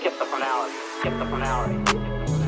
Skip the finality. Skip the finality.